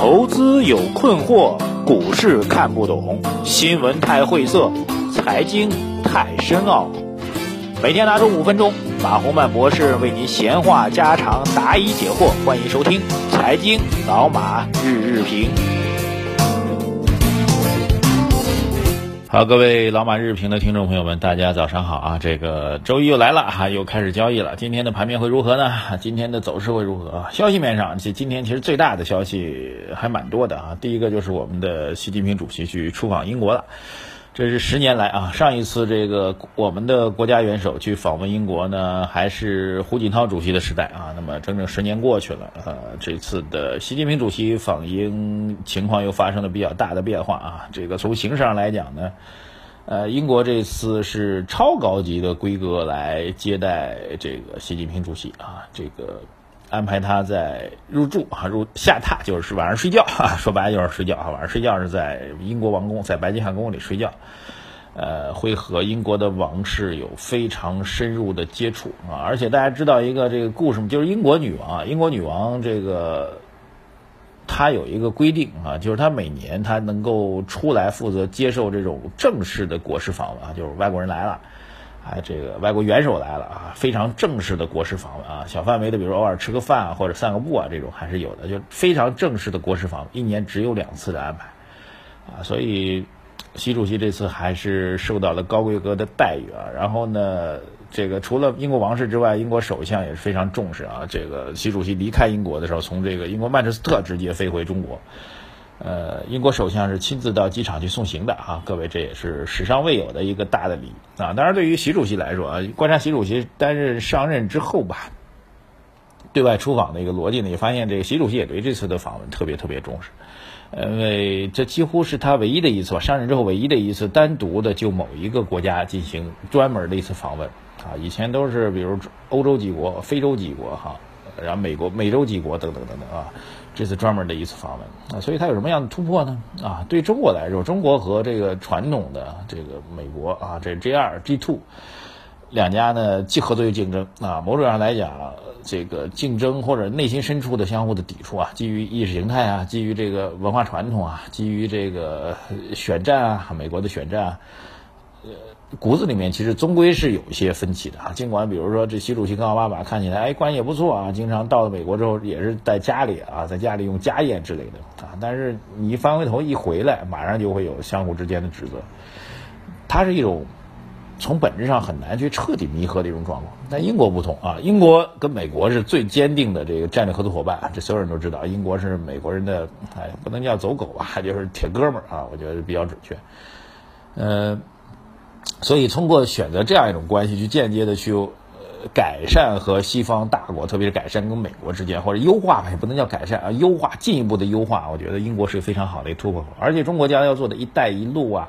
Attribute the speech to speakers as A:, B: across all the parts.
A: 投资有困惑，股市看不懂，新闻太晦涩，财经太深奥。每天拿出五分钟，马洪曼博士为您闲话家常，答疑解惑。欢迎收听《财经老马日日评》。好，各位老马日评的听众朋友们，大家早上好啊！这个周一又来了哈，又开始交易了。今天的盘面会如何呢？今天的走势会如何？消息面上，这今天其实最大的消息还蛮多的啊。第一个就是我们的习近平主席去出访英国了。这是十年来啊，上一次这个我们的国家元首去访问英国呢，还是胡锦涛主席的时代啊。那么整整十年过去了，呃，这次的习近平主席访英情况又发生了比较大的变化啊。这个从形式上来讲呢，呃，英国这次是超高级的规格来接待这个习近平主席啊，这个。安排他在入住啊，入下榻就是晚上睡觉啊，说白了就是睡觉啊，晚上睡觉是在英国王宫，在白金汉宫里睡觉，呃，会和英国的王室有非常深入的接触啊，而且大家知道一个这个故事吗？就是英国女王啊，英国女王这个她有一个规定啊，就是她每年她能够出来负责接受这种正式的国事访问啊，就是外国人来了。啊，这个外国元首来了啊，非常正式的国事访问啊，小范围的，比如偶尔吃个饭啊或者散个步啊，这种还是有的，就非常正式的国事访问，一年只有两次的安排，啊，所以习主席这次还是受到了高规格的待遇啊。然后呢，这个除了英国王室之外，英国首相也是非常重视啊。这个习主席离开英国的时候，从这个英国曼彻斯特直接飞回中国。呃，英国首相是亲自到机场去送行的啊，各位这也是史上未有的一个大的礼啊。当然，对于习主席来说啊，观察习主席担任上任之后吧，对外出访的一个逻辑呢，也发现这个习主席也对这次的访问特别特别重视，因为这几乎是他唯一的一次吧上任之后唯一的一次单独的就某一个国家进行专门的一次访问啊。以前都是比如欧洲几国、非洲几国哈，然后美国、美洲几国等等等等啊。这次专门的一次访问啊，所以它有什么样的突破呢？啊，对中国来说，中国和这个传统的这个美国啊，这 G 二 G two 两家呢，既合作又竞争啊。某种上来讲，这个竞争或者内心深处的相互的抵触啊，基于意识形态啊，基于这个文化传统啊，基于这个选战啊，美国的选战啊。呃骨子里面其实终归是有一些分歧的啊，尽管比如说这习主席跟奥巴马看起来哎关系也不错啊，经常到了美国之后也是在家里啊，在家里用家宴之类的啊，但是你一翻回头一回来，马上就会有相互之间的指责，它是一种从本质上很难去彻底弥合的一种状况。但英国不同啊，英国跟美国是最坚定的这个战略合作伙伴，这所有人都知道，英国是美国人的哎不能叫走狗吧，就是铁哥们儿啊，我觉得比较准确，嗯。所以，通过选择这样一种关系，去间接的去改善和西方大国，特别是改善跟美国之间，或者优化吧，也不能叫改善啊，优化进一步的优化。我觉得英国是个非常好的一个突破口，而且中国将要做的一带一路啊，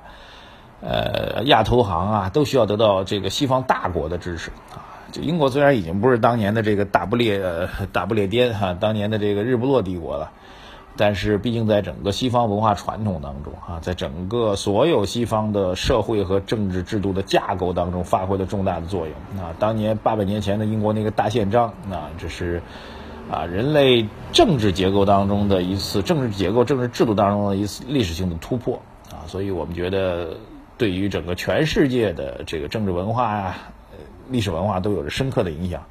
A: 呃，亚投行啊，都需要得到这个西方大国的支持啊。就英国虽然已经不是当年的这个大不列大不列颠哈，当年的这个日不落帝国了。但是，毕竟在整个西方文化传统当中，啊，在整个所有西方的社会和政治制度的架构当中，发挥了重大的作用。啊，当年八百年前的英国那个大宪章，啊，这是啊人类政治结构当中的一次政治结构、政治制度当中的一次历史性的突破。啊，所以我们觉得，对于整个全世界的这个政治文化呀、历史文化都有着深刻的影响。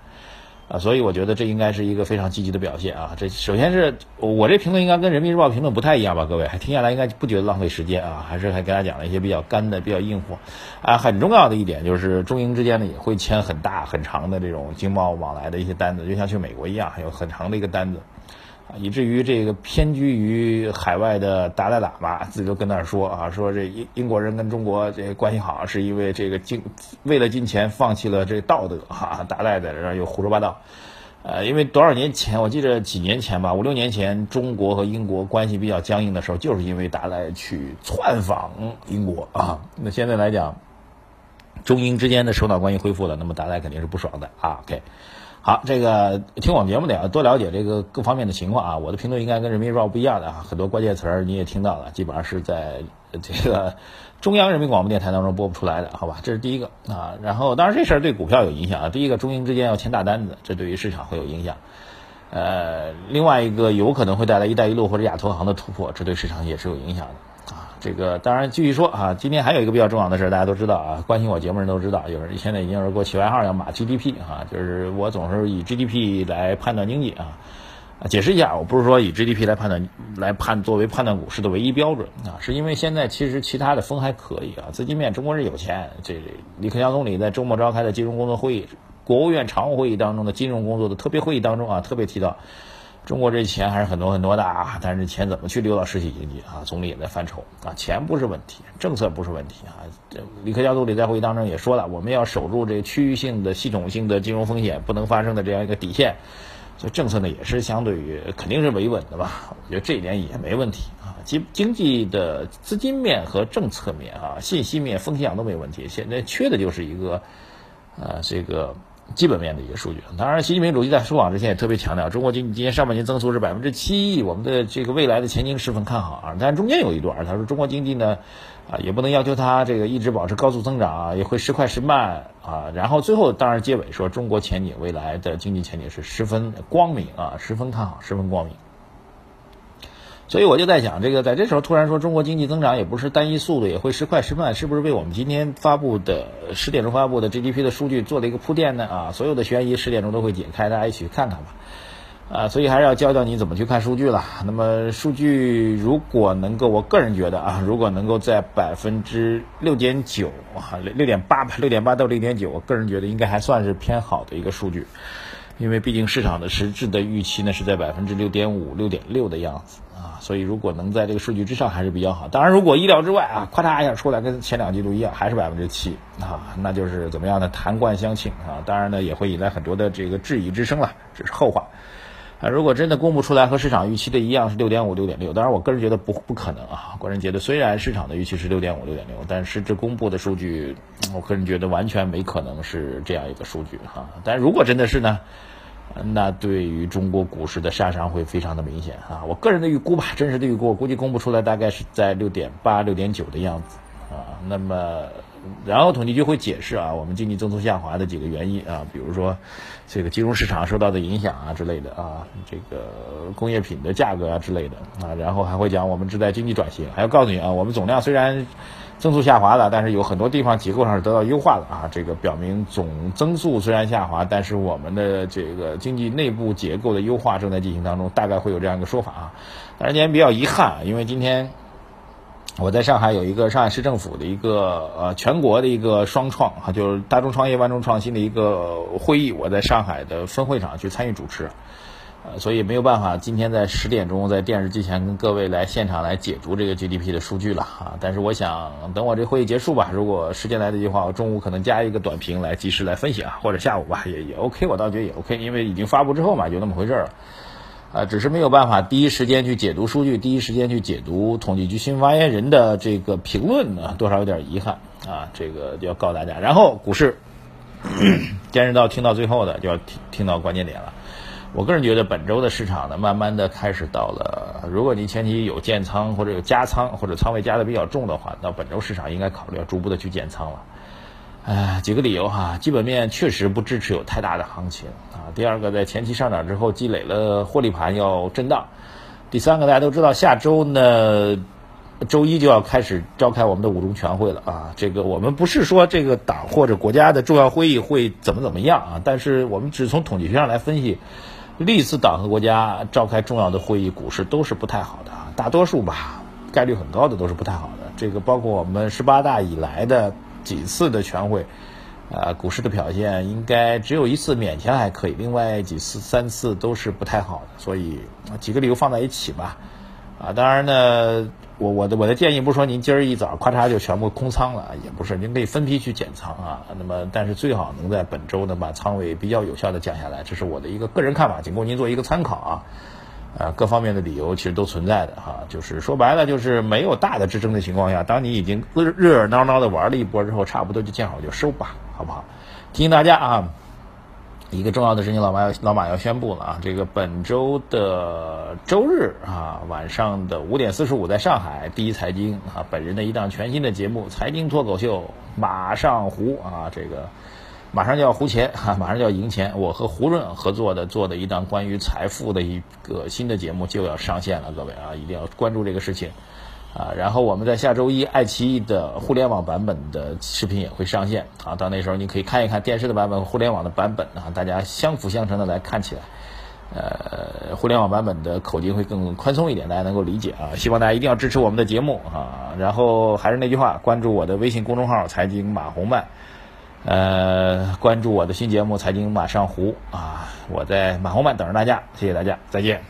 A: 啊，所以我觉得这应该是一个非常积极的表现啊！这首先是我这评论应该跟人民日报评论不太一样吧？各位还听下来应该不觉得浪费时间啊？还是还给大家讲了一些比较干的、比较硬货啊？很重要的一点就是中英之间呢也会签很大很长的这种经贸往来的一些单子，就像去美国一样，有很长的一个单子。以至于这个偏居于海外的达赖喇嘛自己都跟那儿说啊，说这英英国人跟中国这关系好，是因为这个金为了金钱放弃了这道德哈。达赖在这儿又胡说八道，呃，因为多少年前我记得几年前吧，五六年前中国和英国关系比较僵硬的时候，就是因为达赖去窜访英国啊。那现在来讲，中英之间的首脑关系恢复了，那么达赖肯定是不爽的啊。OK。好，这个听我们节目的要多了解这个各方面的情况啊。我的评论应该跟人民日报不一样的啊，很多关键词儿你也听到了，基本上是在这个中央人民广播电台当中播不出来的，好吧？这是第一个啊。然后，当然这事儿对股票有影响啊。第一个，中英之间要签大单子，这对于市场会有影响。呃，另外一个有可能会带来“一带一路”或者亚投行的突破，这对市场也是有影响的。这个当然继续说啊，今天还有一个比较重要的事，大家都知道啊，关心我节目人都知道，有人现在已经有人给我起外号叫“马 GDP” 啊，就是我总是以 GDP 来判断经济啊。解释一下，我不是说以 GDP 来判断来判作为判断股市的唯一标准啊，是因为现在其实其他的风还可以啊，资金面中国人有钱，这李克强总理在周末召开的金融工作会议，国务院常务会议当中的金融工作的特别会议当中啊，特别提到中国这钱还是很多很多的啊，但是钱怎么去流到实体经济啊，总理也在犯愁啊，钱不是问题，政策不是问题啊，这李克强总理在会议当中也说了，我们要守住这区域性的系统性的金融风险不能发生的这样一个底线。所以政策呢也是相对于肯定是维稳的吧，我觉得这一点也没问题啊。经经济的资金面和政策面啊，信息面、风向都没问题。现在缺的就是一个，呃，这个基本面的一个数据。当然，习近平主席在出访之前也特别强调，中国经济今年上半年增速是百分之七，我们的这个未来的前景十分看好啊。但中间有一段，他说中国经济呢。啊，也不能要求它这个一直保持高速增长啊，也会时快时慢啊。然后最后当然结尾说，中国前景未来的经济前景是十分光明啊，十分看好，十分光明。所以我就在想，这个在这时候突然说中国经济增长也不是单一速度，也会时快时慢，是不是为我们今天发布的十点钟发布的 GDP 的数据做了一个铺垫呢？啊，所有的悬疑十点钟都会解开，大家一起去看看吧。啊，所以还是要教教你怎么去看数据了。那么数据如果能够，我个人觉得啊，如果能够在百分之六点九啊，六点八吧，六点八到六点九，我个人觉得应该还算是偏好的一个数据，因为毕竟市场的实质的预期呢是在百分之六点五、六点六的样子啊，所以如果能在这个数据之上还是比较好。当然，如果意料之外啊，咔嚓一下出来跟前两季度一样，还是百分之七啊，那就是怎么样呢？谈冠相庆啊，当然呢也会引来很多的这个质疑之声了，这是后话。啊，如果真的公布出来和市场预期的一样是六点五、六点六，当然我个人觉得不不可能啊。个人觉得虽然市场的预期是六点五、六点六，但实质公布的数据，我个人觉得完全没可能是这样一个数据哈。但如果真的是呢，那对于中国股市的杀伤会非常的明显啊。我个人的预估吧，真实的预估，我估计公布出来大概是在六点八、六点九的样子。那么。然后统计局会解释啊，我们经济增速下滑的几个原因啊，比如说这个金融市场受到的影响啊之类的啊，这个工业品的价格啊之类的啊，然后还会讲我们正在经济转型，还要告诉你啊，我们总量虽然增速下滑了，但是有很多地方结构上是得到优化的啊，这个表明总增速虽然下滑，但是我们的这个经济内部结构的优化正在进行当中，大概会有这样一个说法啊。但是今天比较遗憾，因为今天。我在上海有一个上海市政府的一个呃全国的一个双创哈，就是大众创业万众创新的一个会议，我在上海的分会场去参与主持，呃，所以没有办法今天在十点钟在电视机前跟各位来现场来解读这个 GDP 的数据了啊。但是我想等我这会议结束吧，如果时间来得及的话，我中午可能加一个短评来及时来分析啊，或者下午吧也也 OK，我倒觉得也 OK，因为已经发布之后嘛，就那么回事儿了。啊，只是没有办法第一时间去解读数据，第一时间去解读统计局新发言人的这个评论呢，多少有点遗憾啊。这个要告诉大家。然后股市，坚持到听到最后的就要听听到关键点了。我个人觉得本周的市场呢，慢慢的开始到了，如果你前期有建仓或者有加仓或者仓位加的比较重的话，那本周市场应该考虑要逐步的去减仓了。哎，几个理由哈，基本面确实不支持有太大的行情啊。第二个，在前期上涨之后积累了获利盘要震荡。第三个，大家都知道下周呢，周一就要开始召开我们的五中全会了啊。这个我们不是说这个党或者国家的重要会议会怎么怎么样啊，但是我们只从统计学上来分析，历次党和国家召开重要的会议，股市都是不太好的啊，大多数吧，概率很高的都是不太好的。这个包括我们十八大以来的。几次的全会，啊，股市的表现应该只有一次勉强还可以，另外几次三次都是不太好的，所以几个理由放在一起吧，啊，当然呢，我我的我的建议不是说您今儿一早咔嚓就全部空仓了，也不是，您可以分批去减仓啊，那么但是最好能在本周呢把仓位比较有效的降下来，这是我的一个个人看法，仅供您做一个参考啊。啊，各方面的理由其实都存在的哈，就是说白了，就是没有大的支撑的情况下，当你已经热热闹闹的玩了一波之后，差不多就见好就收吧，好不好？提醒大家啊，一个重要的事情，老马要老马要宣布了啊，这个本周的周日啊晚上的五点四十五，在上海第一财经啊，本人的一档全新的节目《财经脱口秀》马上胡啊，这个。马上就要胡钱哈，马上就要赢钱。我和胡润合作的做的一档关于财富的一个新的节目就要上线了，各位啊，一定要关注这个事情啊。然后我们在下周一爱奇艺的互联网版本的视频也会上线啊，到那时候你可以看一看电视的版本和、互联网的版本啊，大家相辅相成的来看起来。呃，互联网版本的口径会更宽松一点，大家能够理解啊。希望大家一定要支持我们的节目啊。然后还是那句话，关注我的微信公众号“财经马红漫”。呃，关注我的新节目《财经马上胡》啊，我在马红漫等着大家，谢谢大家，再见。